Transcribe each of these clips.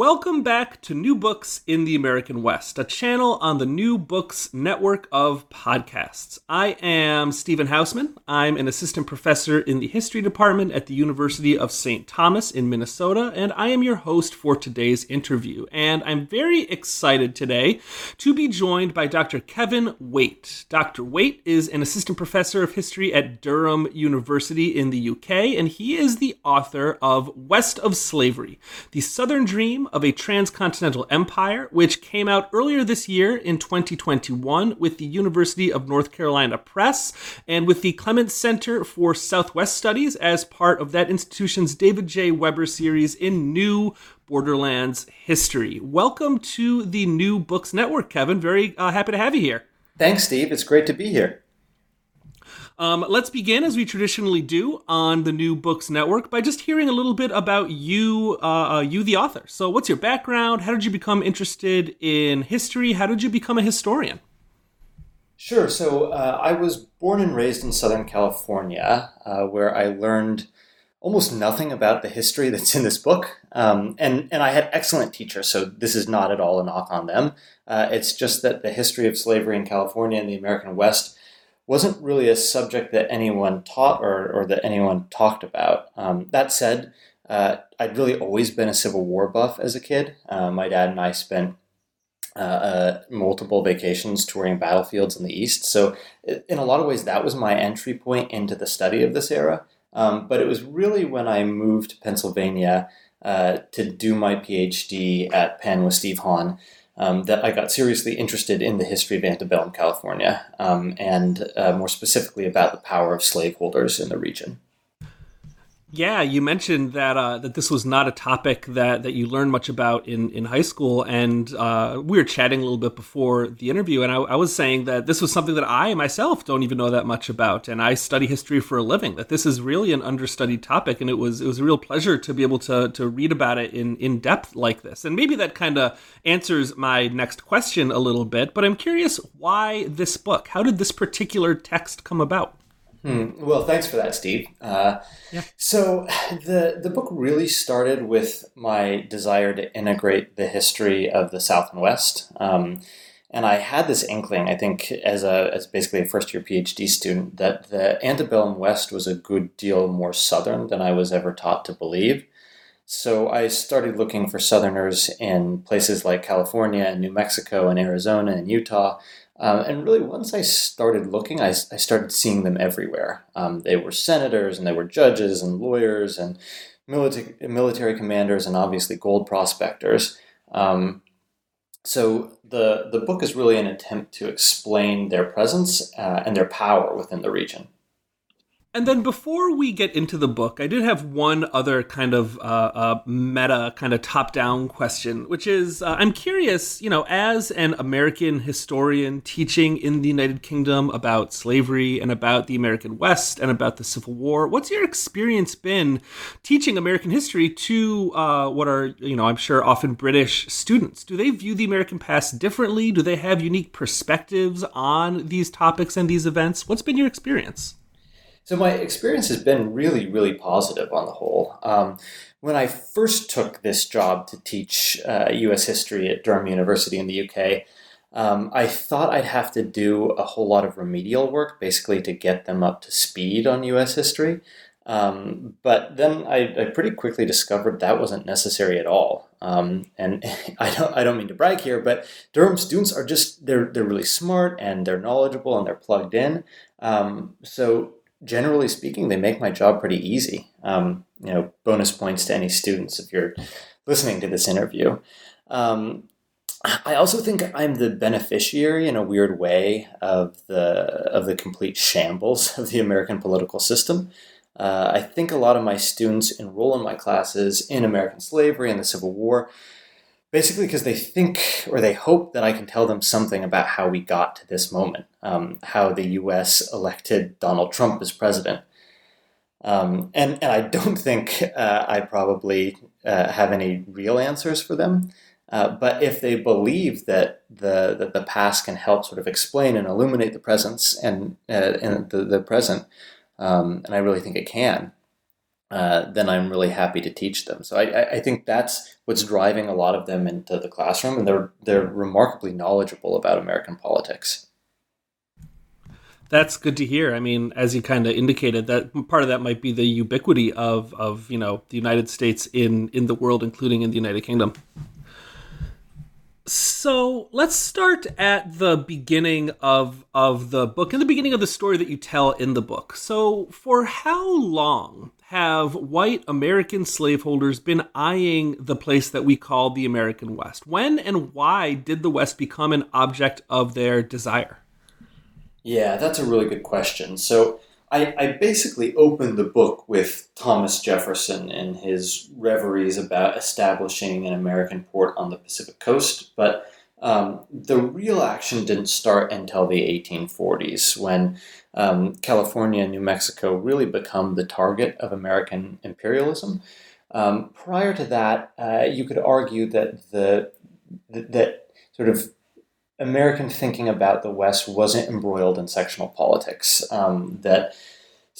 Welcome back to New Books in the American West, a channel on the New Books network of podcasts. I am Stephen Hausman. I'm an assistant professor in the history department at the University of St. Thomas in Minnesota, and I am your host for today's interview. And I'm very excited today to be joined by Dr. Kevin Waite. Dr. Waite is an assistant professor of history at Durham University in the UK, and he is the author of West of Slavery The Southern Dream of a Transcontinental Empire, which came out earlier this year in 2021 with the University of North Carolina Press and with the Clements Center for Southwest Studies as part of that institution's David J. Weber series in New Borderlands History. Welcome to the New Books Network, Kevin. Very uh, happy to have you here. Thanks, Steve. It's great to be here. Um, let's begin, as we traditionally do on the New Books Network, by just hearing a little bit about you, uh, uh, you, the author. So, what's your background? How did you become interested in history? How did you become a historian? Sure. So, uh, I was born and raised in Southern California, uh, where I learned almost nothing about the history that's in this book. Um, and, and I had excellent teachers, so this is not at all a knock on them. Uh, it's just that the history of slavery in California and the American West wasn't really a subject that anyone taught or, or that anyone talked about. Um, that said, uh, I'd really always been a Civil War buff as a kid. Uh, my dad and I spent uh, uh multiple vacations touring battlefields in the East. So, in a lot of ways, that was my entry point into the study of this era. Um, but it was really when I moved to Pennsylvania uh, to do my PhD at Penn with Steve Hahn um, that I got seriously interested in the history of antebellum California um, and uh, more specifically about the power of slaveholders in the region. Yeah, you mentioned that uh, that this was not a topic that, that you learned much about in, in high school, and uh, we were chatting a little bit before the interview, and I, I, was saying that this was something that I myself don't even know that much about, and I study history for a living. That this is really an understudied topic, and it was it was a real pleasure to be able to to read about it in in depth like this, and maybe that kind of answers my next question a little bit. But I'm curious why this book? How did this particular text come about? Hmm. Well, thanks for that, Steve. Uh, yeah. So the the book really started with my desire to integrate the history of the South and West, um, and I had this inkling. I think as a as basically a first year PhD student that the antebellum West was a good deal more Southern than I was ever taught to believe. So I started looking for Southerners in places like California and New Mexico and Arizona and Utah um, and really, once I started looking, I, I started seeing them everywhere. Um, they were senators, and they were judges, and lawyers, and military, military commanders, and obviously gold prospectors. Um, so the the book is really an attempt to explain their presence uh, and their power within the region. And then before we get into the book, I did have one other kind of uh, uh, meta, kind of top down question, which is uh, I'm curious, you know, as an American historian teaching in the United Kingdom about slavery and about the American West and about the Civil War, what's your experience been teaching American history to uh, what are, you know, I'm sure often British students? Do they view the American past differently? Do they have unique perspectives on these topics and these events? What's been your experience? So my experience has been really, really positive on the whole. Um, when I first took this job to teach uh, U.S. history at Durham University in the UK, um, I thought I'd have to do a whole lot of remedial work, basically to get them up to speed on U.S. history. Um, but then I, I, pretty quickly discovered that wasn't necessary at all. Um, and I don't, I don't mean to brag here, but Durham students are just they're they're really smart and they're knowledgeable and they're plugged in. Um, so generally speaking, they make my job pretty easy. Um, you know, bonus points to any students if you're listening to this interview. Um, I also think I'm the beneficiary in a weird way of the of the complete shambles of the American political system. Uh, I think a lot of my students enroll in my classes in American slavery and the Civil War, basically because they think or they hope that I can tell them something about how we got to this moment, um, how the U.S. elected Donald Trump as president. Um, and, and I don't think uh, I probably uh, have any real answers for them. Uh, but if they believe that the that the past can help sort of explain and illuminate the presence and uh, and the, the present, um, and I really think it can, uh, then I'm really happy to teach them. So I, I think that's what's driving a lot of them into the classroom, and they're they're remarkably knowledgeable about American politics. That's good to hear. I mean, as you kind of indicated, that part of that might be the ubiquity of of you know the United States in in the world, including in the United Kingdom. So let's start at the beginning of of the book, in the beginning of the story that you tell in the book. So, for how long have white American slaveholders been eyeing the place that we call the American West? When and why did the West become an object of their desire? Yeah, that's a really good question. So, I, I basically opened the book with Thomas Jefferson and his reveries about establishing an American port on the Pacific coast, but um, the real action didn't start until the 1840s when um, California and New Mexico really become the target of American imperialism. Um, prior to that, uh, you could argue that the that sort of American thinking about the West wasn't embroiled in sectional politics. Um, that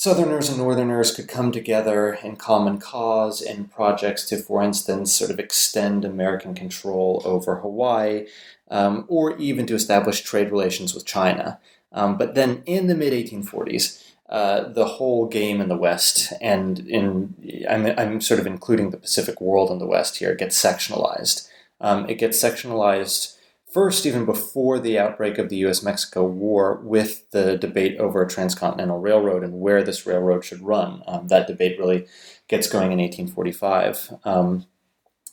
Southerners and Northerners could come together in common cause in projects to, for instance, sort of extend American control over Hawaii, um, or even to establish trade relations with China. Um, but then in the mid 1840s, uh, the whole game in the West, and in I'm, I'm sort of including the Pacific world in the West here, gets sectionalized. Um, it gets sectionalized first, even before the outbreak of the US Mexico War, with the debate over a transcontinental railroad and where this railroad should run. Um, that debate really gets going in 1845. Um,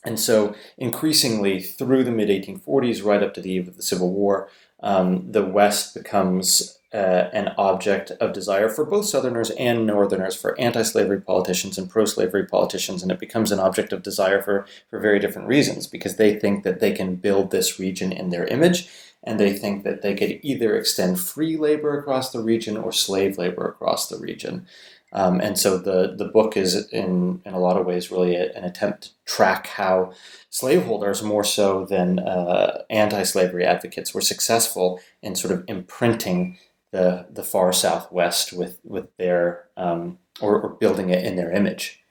and so, increasingly, through the mid 1840s, right up to the eve of the Civil War, um, the West becomes uh, an object of desire for both Southerners and Northerners, for anti slavery politicians and pro slavery politicians, and it becomes an object of desire for, for very different reasons because they think that they can build this region in their image and they think that they could either extend free labor across the region or slave labor across the region. Um, and so the, the book is, in, in a lot of ways, really a, an attempt to track how slaveholders, more so than uh, anti slavery advocates, were successful in sort of imprinting the the far southwest with with their um, or, or building it in their image.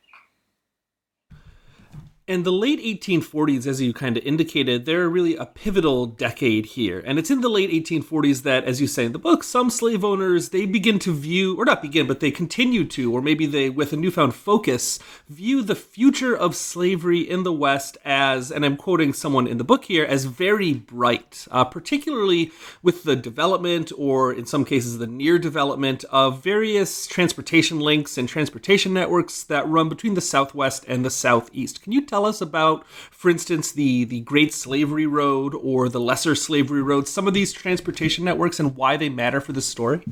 And the late 1840s, as you kind of indicated, they're really a pivotal decade here. And it's in the late 1840s that, as you say in the book, some slave owners, they begin to view, or not begin, but they continue to, or maybe they, with a newfound focus, view the future of slavery in the West as, and I'm quoting someone in the book here, as very bright, uh, particularly with the development, or in some cases, the near development of various transportation links and transportation networks that run between the Southwest and the Southeast. Can you tell tell us about, for instance, the, the Great Slavery Road or the Lesser Slavery Road, some of these transportation networks and why they matter for the story?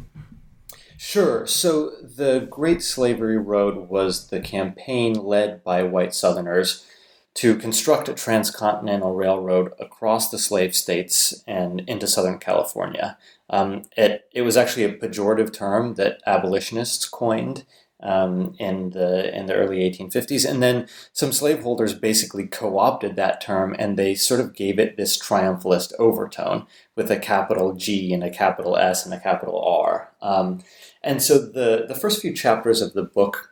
Sure. So the Great Slavery Road was the campaign led by white Southerners to construct a transcontinental railroad across the slave states and into Southern California. Um, it, it was actually a pejorative term that abolitionists coined um, in the in the early 1850s, and then some slaveholders basically co-opted that term and they sort of gave it this triumphalist overtone with a capital G and a capital S and a capital R. Um, and so the the first few chapters of the book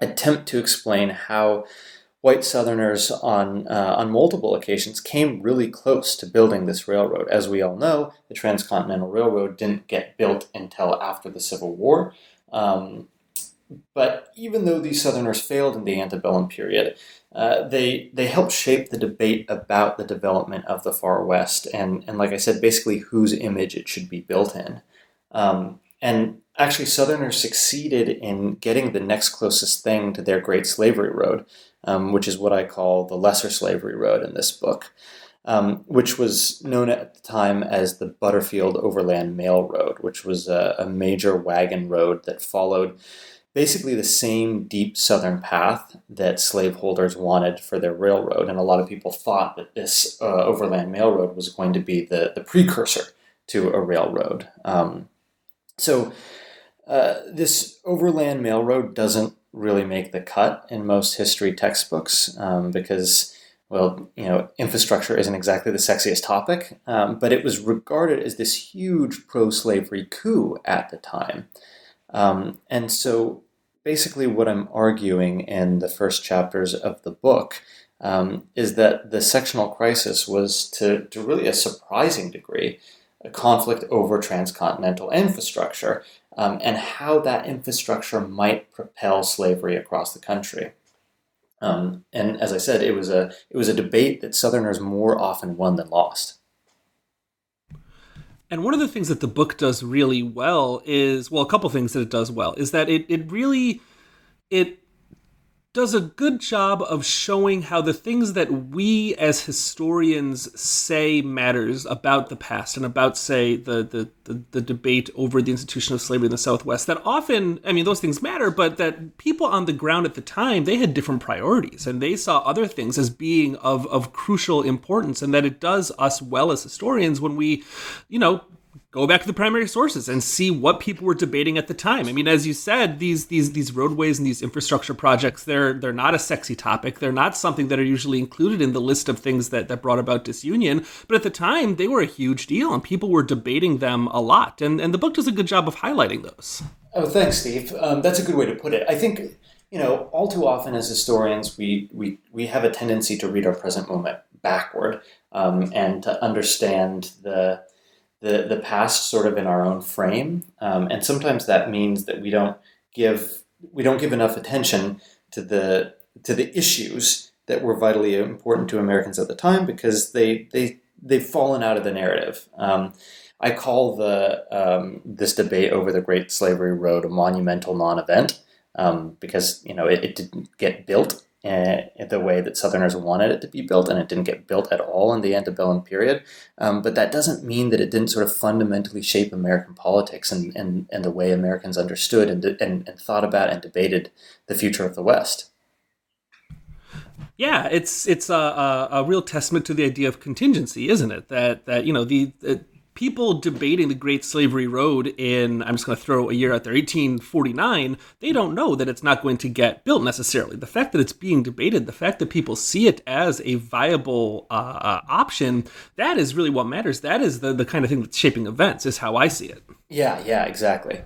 attempt to explain how white Southerners on uh, on multiple occasions came really close to building this railroad. As we all know, the Transcontinental Railroad didn't get built until after the Civil War. Um, but even though these Southerners failed in the antebellum period, uh, they they helped shape the debate about the development of the far west, and and like I said, basically whose image it should be built in. Um, and actually, Southerners succeeded in getting the next closest thing to their Great Slavery Road, um, which is what I call the Lesser Slavery Road in this book. Um, which was known at the time as the Butterfield Overland Mail Road, which was a, a major wagon road that followed basically the same deep southern path that slaveholders wanted for their railroad. And a lot of people thought that this uh, overland mail road was going to be the, the precursor to a railroad. Um, so uh, this overland mail road doesn't really make the cut in most history textbooks um, because well, you know, infrastructure isn't exactly the sexiest topic, um, but it was regarded as this huge pro slavery coup at the time. Um, and so basically, what I'm arguing in the first chapters of the book um, is that the sectional crisis was, to, to really a surprising degree, a conflict over transcontinental infrastructure um, and how that infrastructure might propel slavery across the country. Um, and as I said, it was a it was a debate that Southerners more often won than lost. And one of the things that the book does really well is well, a couple things that it does well is that it it really it does a good job of showing how the things that we as historians say matters about the past and about say the, the the, the debate over the institution of slavery in the southwest that often i mean those things matter but that people on the ground at the time they had different priorities and they saw other things as being of of crucial importance and that it does us well as historians when we you know go back to the primary sources and see what people were debating at the time. I mean, as you said, these these these roadways and these infrastructure projects, they're they're not a sexy topic. They're not something that are usually included in the list of things that, that brought about disunion. But at the time, they were a huge deal and people were debating them a lot. And and the book does a good job of highlighting those. Oh, thanks, Steve. Um, that's a good way to put it. I think you know, all too often as historians, we we we have a tendency to read our present moment backward um, and to understand the the the past sort of in our own frame, um, and sometimes that means that we don't give we don't give enough attention to the to the issues that were vitally important to Americans at the time because they they they've fallen out of the narrative. Um, I call the um, this debate over the Great Slavery Road a monumental non-event um, because you know it, it, didn't get built the way that Southerners wanted it to be built, and it didn't get built at all in the antebellum period. Um, but that doesn't mean that it didn't sort of fundamentally shape American politics and, and, and the way Americans understood and, and, and thought about and debated the future of the West. Yeah, it's it's a, a, a, real testament to the idea of contingency, isn't it? That that you know the, the people debating the Great Slavery Road in, I'm just going to throw a year out there, 1849, they don't know that it's not going to get built necessarily. The fact that it's being debated, the fact that people see it as a viable uh, uh, option, that is really what matters. That is the, the kind of thing that's shaping events, is how I see it. Yeah, yeah, exactly.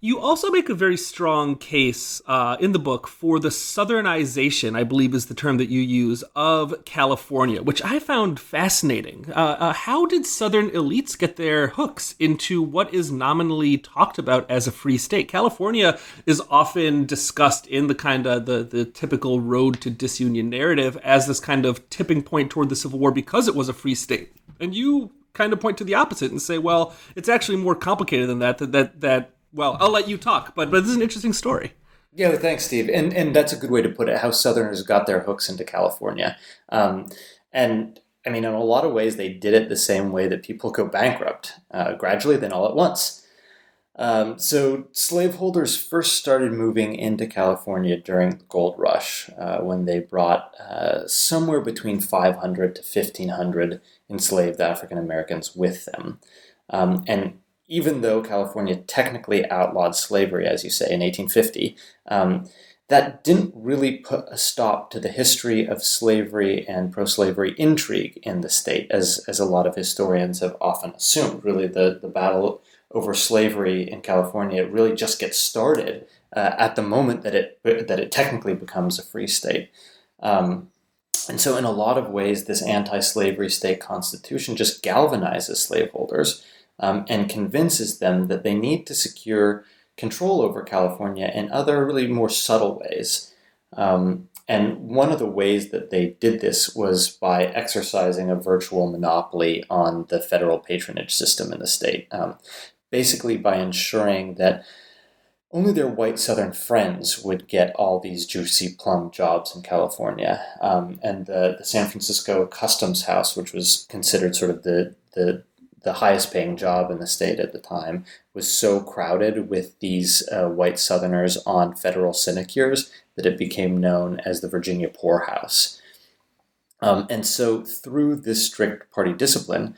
You also make a very strong case uh, in the book for the southernization, I believe is the term that you use, of California, which I found fascinating. Uh, uh, how did southern elites get their hooks into what is nominally talked about as a free state? California is often discussed in the kind of the, the typical road to disunion narrative as this kind of tipping point toward the Civil War because it was a free state. And you kind of point to the opposite and say, well, it's actually more complicated than that. That that, that well, I'll let you talk, but but this is an interesting story. Yeah, thanks, Steve. And and that's a good way to put it. How Southerners got their hooks into California, um, and I mean, in a lot of ways, they did it the same way that people go bankrupt, uh, gradually, then all at once. Um, so slaveholders first started moving into California during the gold rush, uh, when they brought uh, somewhere between 500 to 1,500 enslaved African Americans with them. Um, and even though California technically outlawed slavery, as you say, in 1850, um, that didn't really put a stop to the history of slavery and pro slavery intrigue in the state, as, as a lot of historians have often assumed. Really, the, the battle over slavery in California really just gets started uh, at the moment that it, that it technically becomes a free state. Um, and so, in a lot of ways, this anti slavery state constitution just galvanizes slaveholders um, and convinces them that they need to secure control over California in other really more subtle ways. Um, and one of the ways that they did this was by exercising a virtual monopoly on the federal patronage system in the state, um, basically by ensuring that only their white Southern friends would get all these juicy plum jobs in California. Um, and the, the San Francisco Customs House, which was considered sort of the, the the highest paying job in the state at the time, was so crowded with these uh, white Southerners on federal sinecures that it became known as the Virginia poorhouse. Um, and so, through this strict party discipline,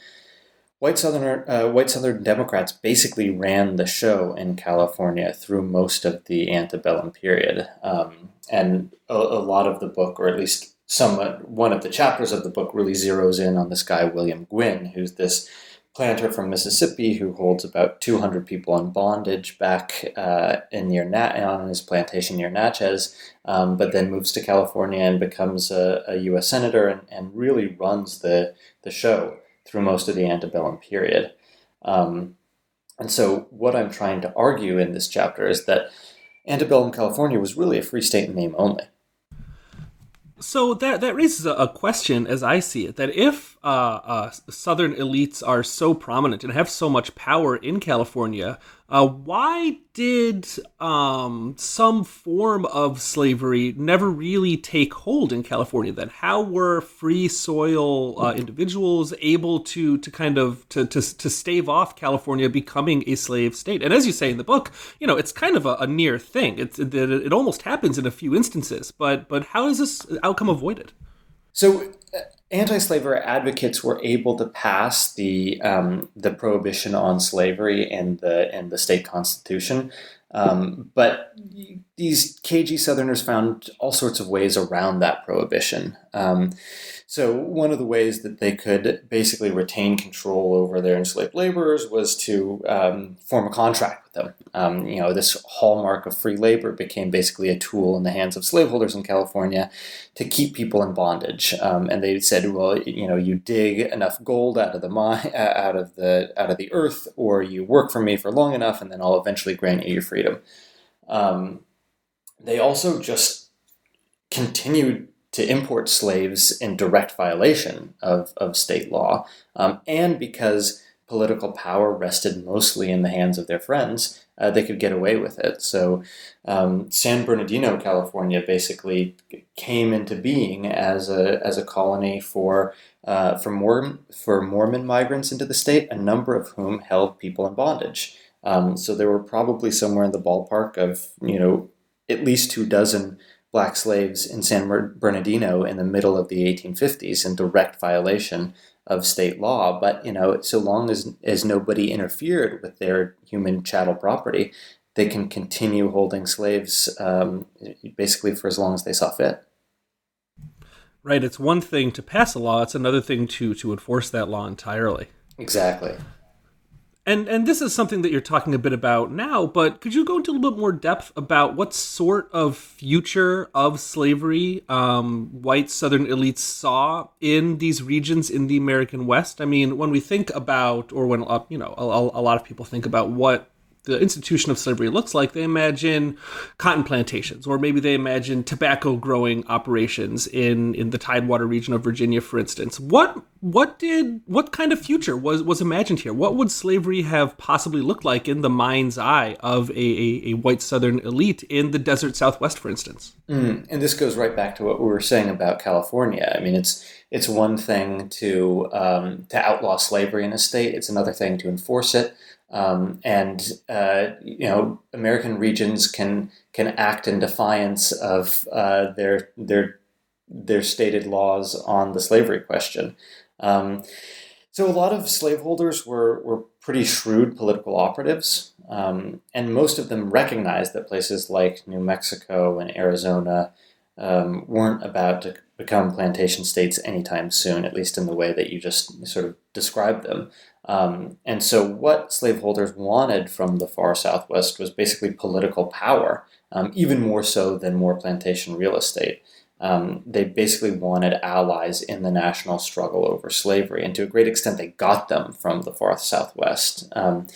white Southern uh, white Southern Democrats basically ran the show in California through most of the antebellum period. Um, and a, a, lot of the book, or at least somewhat one of the chapters of the book, really zeroes in on this guy William Gwin, who's this planter from Mississippi who holds about 200 people in bondage back uh, in near Nat- on his plantation near Natchez, um, but then moves to California and becomes a, a U.S. senator and, and really runs the the show through most of the antebellum period. Um, and so, what I'm trying to argue in this chapter is that antebellum California was really a free state in name only. So that that raises a, question, as I see it, that if uh, uh, Southern elites are so prominent and have so much power in California, uh, why did um, some form of slavery never really take hold in California? Then, how were free soil uh, individuals able to to kind of to, to to stave off California becoming a slave state? And as you say in the book, you know, it's kind of a, a near thing. It's it, it almost happens in a few instances. But but how is this outcome avoided? So anti-slavery advocates were able to pass the um, the prohibition on slavery in the in the state constitution, um, but these cagey Southerners found all sorts of ways around that prohibition. Um, so one of the ways that they could basically retain control over their enslaved laborers was to um, form a contract with them. Um, you know, this hallmark of free labor became basically a tool in the hands of slaveholders in California to keep people in bondage. Um, and they said, well, you know, you dig enough gold out of the mine, out of the out of the earth, or you work for me for long enough, and then I'll eventually grant you your freedom. Um, they also just continued to import slaves in direct violation of, of state law, um, and because political power rested mostly in the hands of their friends, uh, they could get away with it. So, um, San Bernardino, California, basically came into being as a as a colony for uh, for Mormon for Mormon migrants into the state, a number of whom held people in bondage. Um, so there were probably somewhere in the ballpark of you know at least two dozen black slaves in San Bernardino in the middle of the 1850s in direct violation of state law. But you know, so long as as nobody interfered with their human chattel property, they can continue holding slaves um, basically for as long as they saw fit. Right. It's one thing to pass a law; it's another thing to to enforce that law entirely. Exactly. And and this is something that you're talking a bit about now, but could you go into a little bit more depth about what sort of future of slavery um, white Southern elites saw in these regions in the American West? I mean, when we think about, or when uh, you know, a, a lot of people think about what the institution of slavery looks like, they imagine cotton plantations, or maybe they imagine tobacco growing operations in, in the Tidewater region of Virginia, for instance. What what did what kind of future was was imagined here? What would slavery have possibly looked like in the mind's eye of a, a, a white Southern elite in the desert Southwest, for instance? Mm, and this goes right back to what we were saying about California. I mean, it's it's one thing to um, to outlaw slavery in a state; it's another thing to enforce it. Um, and uh, you know, American regions can can act in defiance of uh, their their their stated laws on the slavery question. Um, so a lot of slaveholders were were pretty shrewd political operatives, um, and most of them recognized that places like New Mexico and Arizona um, weren't about to become plantation states anytime soon, at least in the way that you just sort of described them. Um, and so, what slaveholders wanted from the far Southwest was basically political power, um, even more so than more plantation real estate. Um, they basically wanted allies in the national struggle over slavery, and to a great extent, they got them from the far Southwest. Um,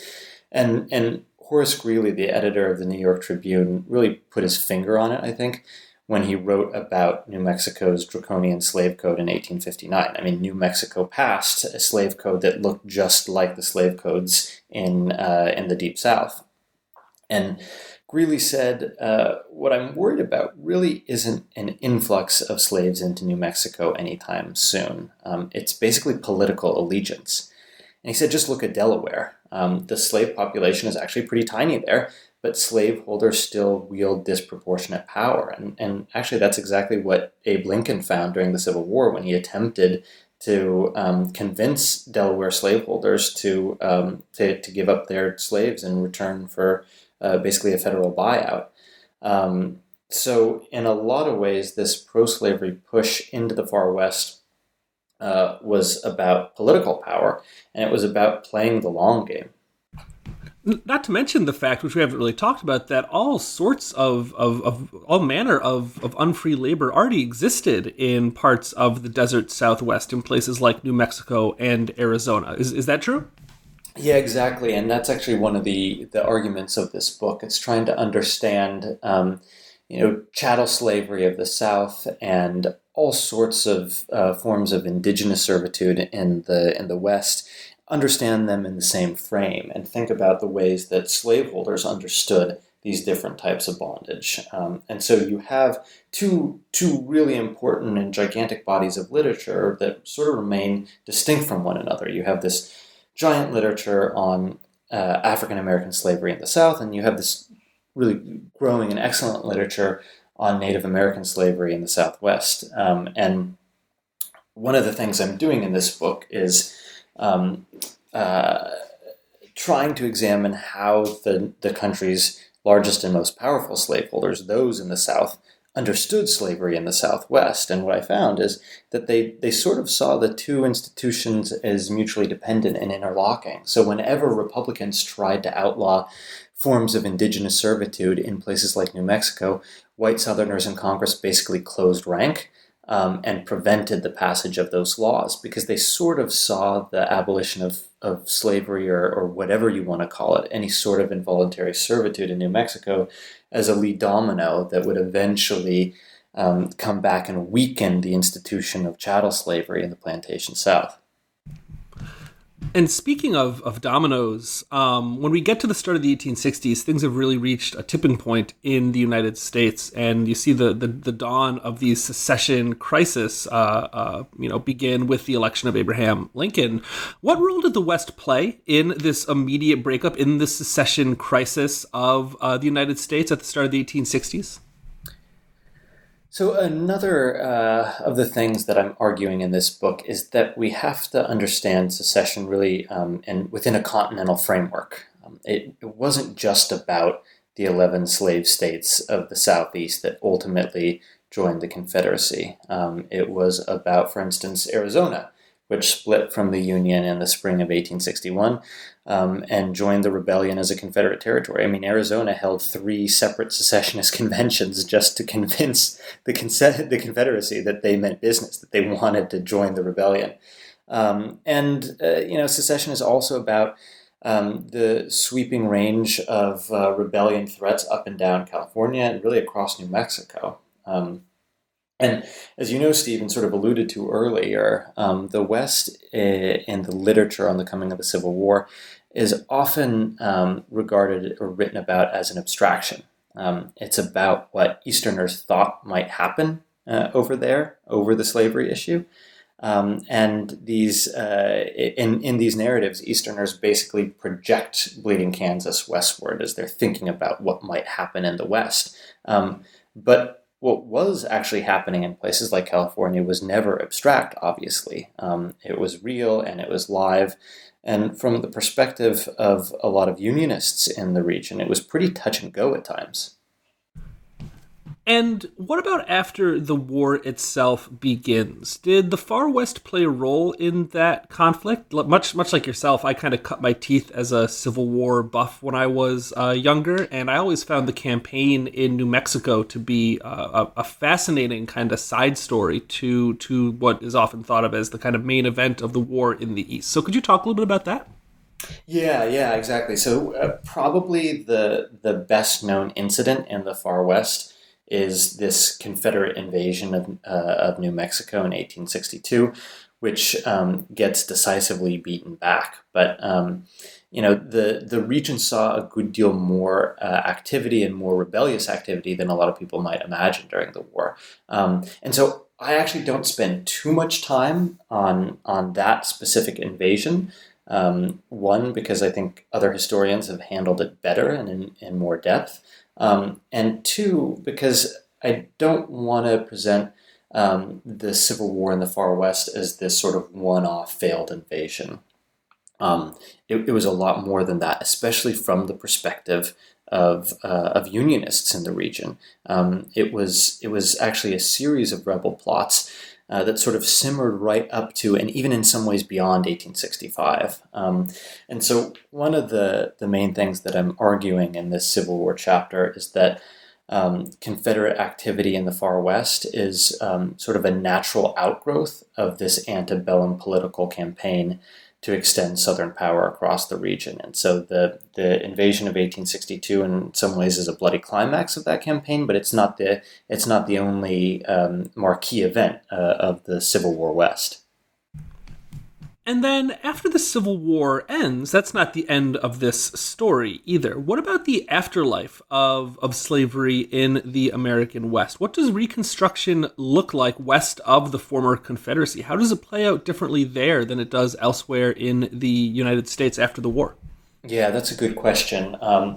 and and Horace Greeley, the editor of the New York Tribune, really put his finger on it. I think when he wrote about New Mexico's draconian slave code in 1859. I mean, New Mexico passed a slave code that looked just like the slave codes in uh, in the Deep South, and Greeley said, uh, "What I'm worried about really isn't an influx of slaves into New Mexico anytime soon. Um, it's basically political allegiance." And he said, just look at Delaware. Um, the slave population is actually pretty tiny there, but slaveholders still wield disproportionate power. And, and actually, that's exactly what Abe Lincoln found during the Civil War when he attempted to um, convince Delaware slaveholders to, um, to, to give up their slaves in return for uh, basically a federal buyout. Um, so, in a lot of ways, this pro slavery push into the far west uh, was about political power and it was about playing the long game. Not to mention the fact, which we haven't really talked about, that all sorts of, of, of all manner of, of unfree labor already existed in parts of the desert southwest, in places like New Mexico and Arizona. Is, is that true? Yeah, exactly, and that's actually one of the the arguments of this book. It's trying to understand, um, you know, chattel slavery of the South and all sorts of uh, forms of indigenous servitude in the in the West, understand them in the same frame, and think about the ways that slaveholders understood these different types of bondage. Um, and so you have two two really important and gigantic bodies of literature that sort of remain distinct from one another. You have this giant literature on uh, African American slavery in the South, and you have this really growing and excellent literature on Native American slavery in the Southwest. Um, and one of the things I'm doing in this book is um, uh, trying to examine how the, the country's largest and most powerful slaveholders, those in the South, understood slavery in the Southwest. And what I found is that they, they sort of saw the two institutions as mutually dependent and interlocking. So whenever Republicans tried to outlaw forms of indigenous servitude in places like New Mexico, white Southerners in Congress basically closed rank um, and prevented the passage of those laws because they sort of saw the abolition of, of slavery or, or whatever you want to call it, any sort of involuntary servitude in New Mexico, as a lead domino that would eventually um, come back and weaken the institution of chattel slavery in the plantation South. And speaking of, of dominoes, um, when we get to the start of the 1860s, things have really reached a tipping point in the United States, and you see the the, the dawn of the secession crisis. Uh, uh, you know, begin with the election of Abraham Lincoln. What role did the West play in this immediate breakup in the secession crisis of uh, the United States at the start of the 1860s? So, another uh, of the things that I'm arguing in this book is that we have to understand secession really um, and within a continental framework. Um, it, it, wasn't just about the 11 slave states of the Southeast that ultimately joined the Confederacy. Um, it was about, for instance, Arizona, which split from the Union in the spring of 1861 um, and joined the rebellion as a Confederate territory. I mean, Arizona held three separate secessionist conventions just to convince the, Con- the Confederacy that they meant business, that they wanted to join the rebellion. Um, and, uh, you know, secession is also about um, the sweeping range of uh, rebellion threats up and down California and really across New Mexico. Um, and as you know, Stephen sort of alluded to earlier, um, the West eh, in the literature on the coming of the Civil War is often um, regarded or written about as an abstraction. Um, it's about what Easterners thought might happen uh, over there, over the slavery issue. Um, and these uh, in in these narratives, Easterners basically project Bleeding Kansas westward as they're thinking about what might happen in the West. Um, but what was actually happening in places like California was never abstract, obviously. Um, it was real and it was live. And from the perspective of a lot of unionists in the region, it was pretty touch and go at times. And what about after the war itself begins? Did the Far West play a role in that conflict? Much, much like yourself, I kind of cut my teeth as a Civil War buff when I was uh, younger, and I always found the campaign in New Mexico to be uh, a, a, fascinating kind of side story to to what is often thought of as the kind of main event of the war in the East. So, could you talk a little bit about that? Yeah, yeah, exactly. So, uh, probably the the best known incident in the Far West is this Confederate invasion of, uh, of New Mexico in 1862, which um, gets decisively beaten back. But um, you know, the the region saw a good deal more uh, activity and more rebellious activity than a lot of people might imagine during the war. Um, and so, I actually don't spend too much time on on that specific invasion. Um, one, because I think other historians have handled it better and in, in more depth. Um, and two, because I don't want to present um, the Civil War in the Far West as this sort of one off failed invasion. Um, it, it, was a lot more than that, especially from the perspective of, uh, of Unionists in the region. Um, it, was, it was actually a series of rebel plots uh, that sort of simmered right up to and even in some ways beyond 1865. Um, and so, one of the, the main things that I'm arguing in this Civil War chapter is that um, Confederate activity in the far west is um, sort of a natural outgrowth of this antebellum political campaign to extend Southern power across the region. And so the, the invasion of 1862 in some ways is a bloody climax of that campaign, but it's not the, it's not the only um, marquee event uh, of the Civil War West. And then after the Civil War ends, that's not the end of this story either. What about the afterlife of, of slavery in the American West? What does Reconstruction look like west of the former Confederacy? How does it play out differently there than it does elsewhere in the United States after the war? Yeah, that's a good question. Um,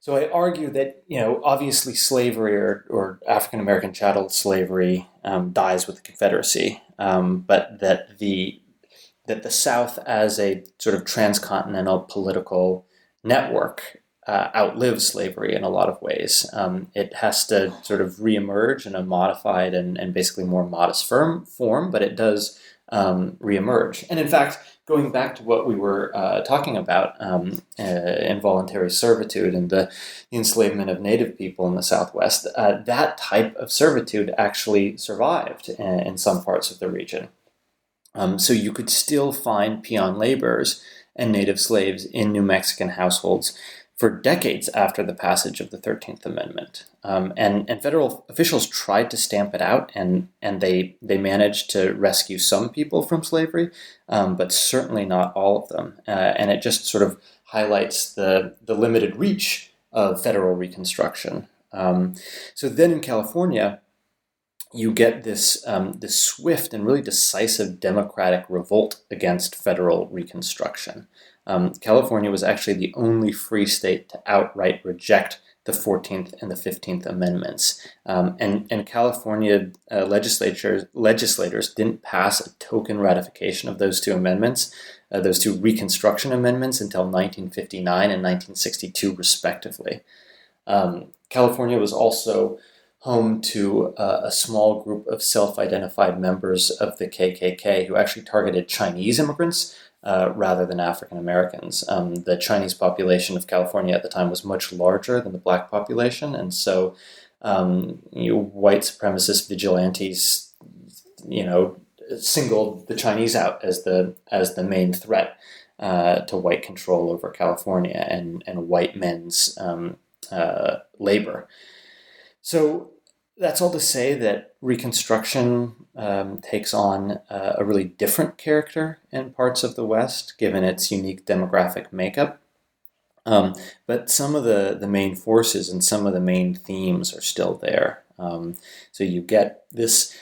so I argue that, you know, obviously slavery or, or African American chattel slavery um, dies with the Confederacy, um, but that the that the South, as a sort of transcontinental political network, uh, outlives slavery in a lot of ways. Um, it has to sort of reemerge in a modified and, and basically more modest firm form, but it does um, reemerge. And in fact, going back to what we were uh, talking about, um, uh, involuntary servitude and the, enslavement of Native people in the Southwest, uh, that type of servitude actually survived in, in some parts of the region. Um, so you could still find peon laborers and native slaves in New Mexican households for decades after the passage of the 13th Amendment. Um, and, and federal officials tried to stamp it out, and, and they, they managed to rescue some people from slavery, um, but certainly not all of them. Uh, and it just sort of highlights the, the limited reach of federal Reconstruction. Um, so then in California, you get this um, this swift and really decisive democratic revolt against federal reconstruction. Um, California was actually the only free state to outright reject the 14th and the 15th Amendments. Um, and, and California uh, legislatures, legislators didn't pass a token ratification of those two amendments, uh, those two Reconstruction amendments, until 1959 and 1962, respectively. Um, California was also home to uh, a small group of self identified members of the KKK who actually targeted Chinese immigrants. Uh, rather than African Americans. Um, the Chinese population of California at the time was much larger than the black population, and so um, you know, white supremacist vigilantes, you know, singled the Chinese out as the as the main threat uh, to white control over California and and white men's um, uh, labor. So that's all to say that Reconstruction um, takes on uh, a really different character in parts of the West, given its unique demographic makeup. Um, but some of the, the main forces and some of the main themes are still there. Um, so you get this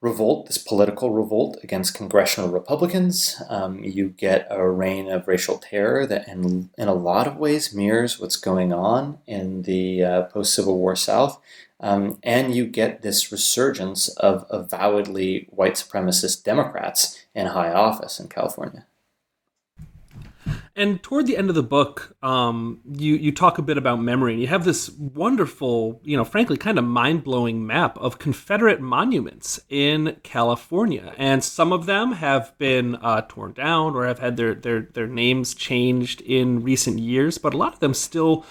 revolt, this political revolt against congressional Republicans. Um, you get a reign of racial terror that, in, in a lot of ways, mirrors what's going on in the uh, post Civil War South. Um, and you get this resurgence of avowedly white supremacist Democrats in high office in California. And toward the end of the book, um, you you talk a bit about memory, and you have this wonderful, you know, frankly, kind of mind blowing map of Confederate monuments in California, and some of them have been uh, torn down or have had their their their names changed in recent years, but a lot of them still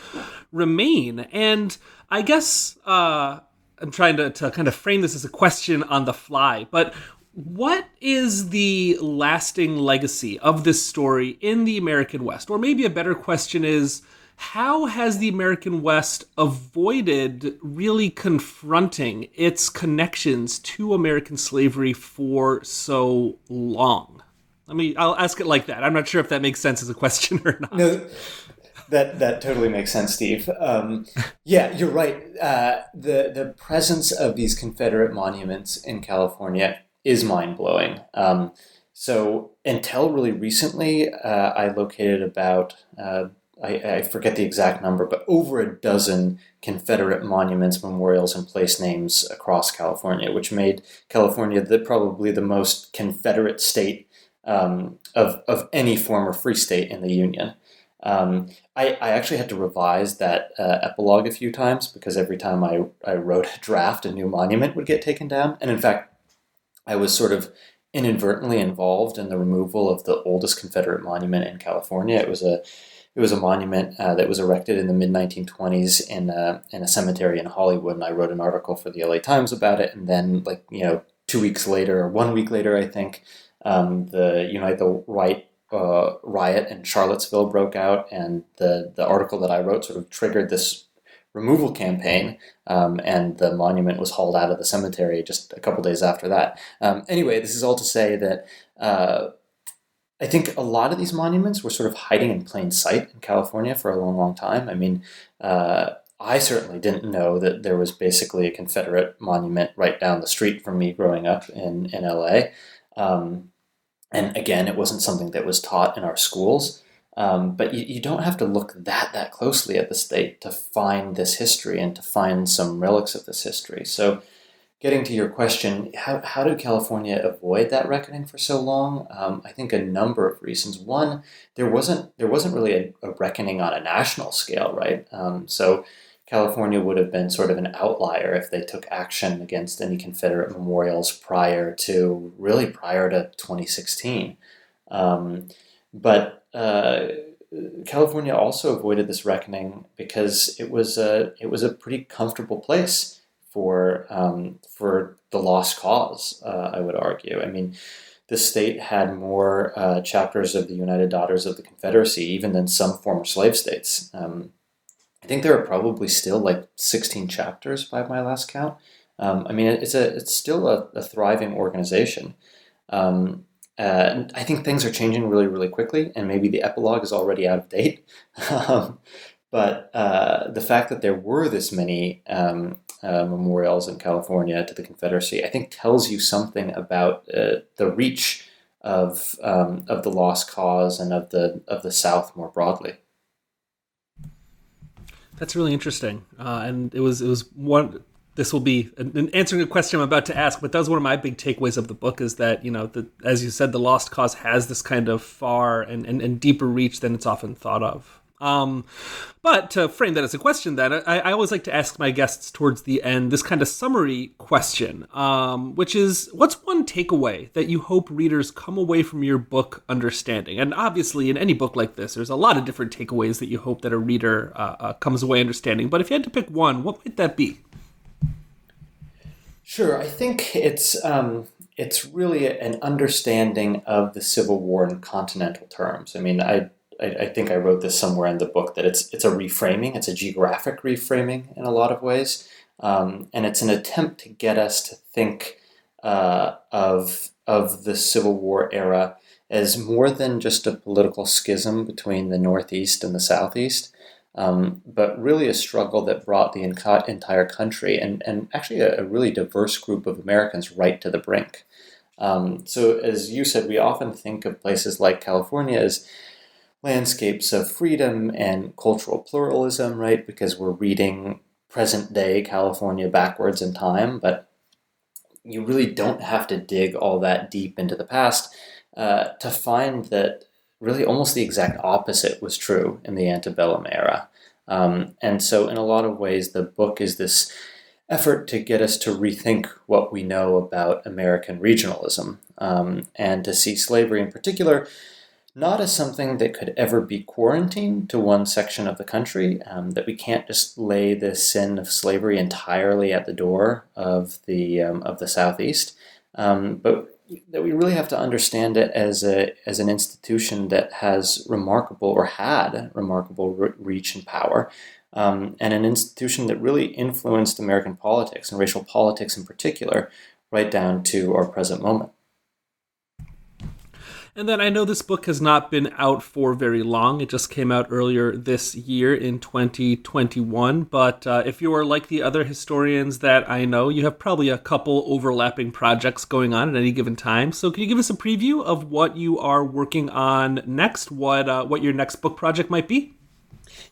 remain. And I guess uh, I'm trying to, to kind of frame this as a question on the fly, but what is the lasting legacy of this story in the American West? Or maybe a better question is how has the American West avoided really confronting its connections to American slavery for so long? I mean, I'll ask it like that. I'm not sure if that makes sense as a question or not. No, that that totally makes sense, Steve. Um, yeah, you're right. Uh, the the presence of these Confederate monuments in California is mind blowing. Um, so until really recently, uh, I located about uh, I, I, forget the exact number, but over a dozen Confederate monuments, memorials, and place names across California, which made California the, probably the most Confederate state um, of, of any former free state in the Union. Um, I, I, actually had to revise that uh, epilogue a few times because every time I, I wrote a draft, a new monument would get taken down. And in fact, I was sort of inadvertently involved in the removal of the oldest Confederate monument in California. It was a it was a monument uh, that was erected in the mid 1920s in a, in a cemetery in Hollywood, and I wrote an article for the LA Times about it. And then, like you know, two weeks later, or one week later, I think, um, the Unite the Right uh, riot in Charlottesville broke out, and the the article that I wrote sort of triggered this removal campaign, um, and the monument was hauled out of the cemetery just a couple days after that. Um, anyway, this is all to say that uh, I think a lot of these monuments were sort of hiding in plain sight in California for a long, long time. I mean, uh, I certainly didn't know that there was basically a Confederate monument right down the street from me growing up in, in LA. Um, and again, it wasn't something that was taught in our schools. Um, but you, you don't have to look that that closely at the state to find this history and to find some relics of this history. So, getting to your question, how, how did California avoid that reckoning for so long? Um, I think a number of reasons. One, there wasn't there wasn't really a, a reckoning on a national scale, right? Um, so. California would have been sort of an outlier if they took action against any Confederate memorials prior to really prior to 2016. Um, but uh, California also avoided this reckoning because it was a it was a pretty comfortable place for um, for the lost cause. Uh, I would argue. I mean, the state had more uh, chapters of the United Daughters of the Confederacy even than some former slave states. Um, think there are probably still like 16 chapters by my last count. Um, I mean, it's a it's still a, a thriving organization. Um, uh, I think things are changing really, really quickly, and maybe the epilogue is already out of date. um, but uh, the fact that there were this many um, uh, memorials in California to the Confederacy, I think, tells you something about uh, the reach of um, of the lost cause and of the of the South more broadly. That's really interesting, uh, and it was it was one this will be an answering a question I'm about to ask, but that was one of my big takeaways of the book is that, you know, the, as you said, the Lost Cause has this kind of far and, and, and deeper reach than it's often thought of. Um, but to frame that as a question, then I, I, always like to ask my guests towards the end this kind of summary question, um, which is, what's one takeaway that you hope readers come away from your book understanding? And obviously, in any book like this, there's a lot of different takeaways that you hope that a reader uh, uh, comes away understanding. But if you had to pick one, what might that be? Sure, I think it's um, it's really an understanding of the Civil War in continental terms. I mean, I, I, I think I wrote this somewhere in the book that it's it's a reframing, it's a geographic reframing in a lot of ways, um, and it's an attempt to get us to think uh, of of the Civil War era as more than just a political schism between the Northeast and the Southeast, um, but really a struggle that brought the entire country and, and actually a, a really diverse group of Americans right to the brink. Um, so, as you said, we often think of places like California as landscapes of freedom and cultural pluralism, right? Because we're reading present day California backwards in time, but you really don't have to dig all that deep into the past uh, to find that really almost the exact opposite was true in the antebellum era. Um, and so, in a lot of ways, the book is this effort to get us to rethink what we know about American regionalism um, and to see slavery in particular not as something that could ever be quarantined to one section of the country, um, that we can't just lay the sin of slavery entirely at the door of the, um, of the Southeast, um, but that we really have to understand it as a as an institution that has remarkable or had remarkable re- reach and power, um, and an institution that really influenced American politics and racial politics in particular, right down to our present moment. And then I know this book has not been out for very long. It just came out earlier this year in 2021. But uh, if you are like the other historians that I know, you have probably a couple overlapping projects going on at any given time. So can you give us a preview of what you are working on next? What uh, what your next book project might be?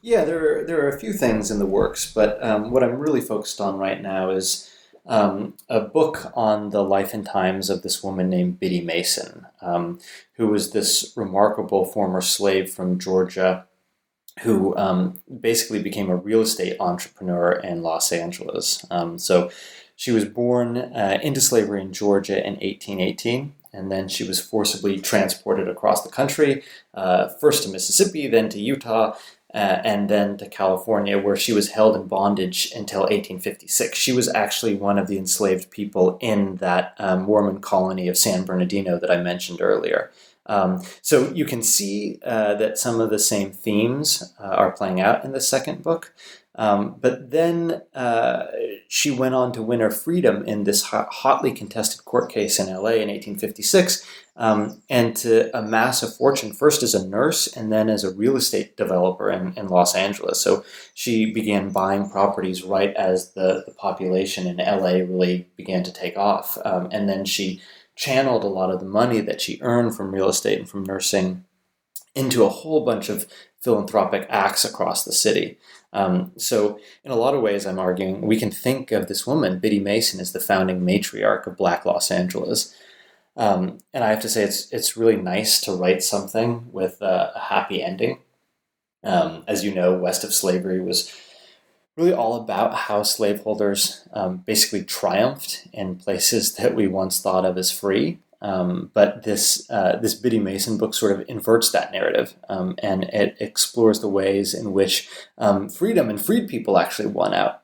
Yeah, there are, there are a few things in the works, but um, what I'm really focused on right now is um, a book on the life and times of this woman named Biddy Mason, um, who was this remarkable former slave from Georgia who um, basically became a real estate entrepreneur in Los Angeles. Um, so she was born uh, into slavery in Georgia in 1818. And then she was forcibly transported across the country, uh, first to Mississippi, then to Utah, uh, and then to California, where she was held in bondage until 1856. She was actually one of the enslaved people in that um, Mormon colony of San Bernardino that I mentioned earlier. Um, so you can see uh, that some of the same themes uh, are playing out in the second book. Um, but then uh, she went on to win her freedom in this hotly contested court case in LA in 1856 um, and to amass a fortune first as a nurse and then as a real estate developer in, in Los Angeles. So she began buying properties right as the, the population in LA really began to take off. Um, and then she channeled a lot of the money that she earned from real estate and from nursing into a whole bunch of philanthropic acts across the city. Um, so, in a lot of ways, I'm arguing we can think of this woman, Biddy Mason, as the founding matriarch of Black Los Angeles. Um, and I have to say, it's it's really nice to write something with a, a happy ending. Um, as you know, West of Slavery was really all about how slaveholders um, basically triumphed in places that we once thought of as free. Um, but this uh, this Biddy Mason book sort of inverts that narrative, um, and it explores the ways in which um, freedom and freed people actually won out.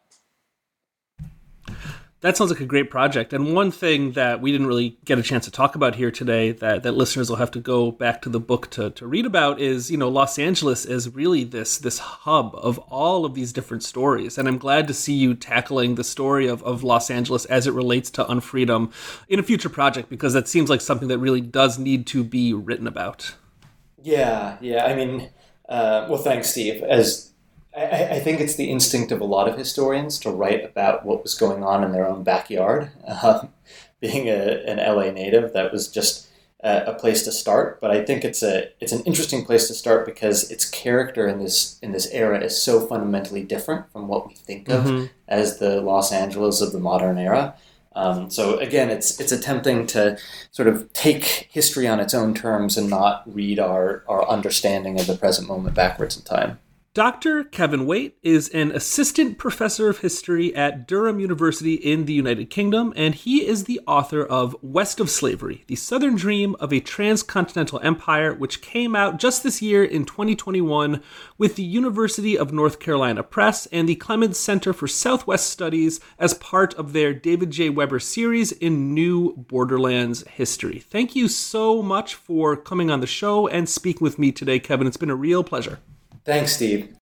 That sounds like a great project. And one thing that we didn't really get a chance to talk about here today that, that listeners will have to go back to the book to, to read about is, you know, Los Angeles is really this this hub of all of these different stories. And I'm glad to see you tackling the story of, of Los Angeles as it relates to unfreedom in a future project because that seems like something that really does need to be written about. Yeah, yeah. I mean, uh, well, thanks, Steve. As I, I, think it's the instinct of a lot of historians to write about what was going on in their own backyard. Uh, being a, an LA native, that was just a, a, place to start. But I think it's a it's an interesting place to start because its character in this in this era is so fundamentally different from what we think of mm-hmm. as the Los Angeles of the modern era. Um, so again, it's it's attempting to sort of take history on its own terms and not read our our understanding of the present moment backwards in time. Dr. Kevin Waite is an assistant professor of history at Durham University in the United Kingdom, and he is the author of West of Slavery The Southern Dream of a Transcontinental Empire, which came out just this year in 2021 with the University of North Carolina Press and the Clements Center for Southwest Studies as part of their David J. Weber series in New Borderlands History. Thank you so much for coming on the show and speaking with me today, Kevin. It's been a real pleasure. Thanks, Steve.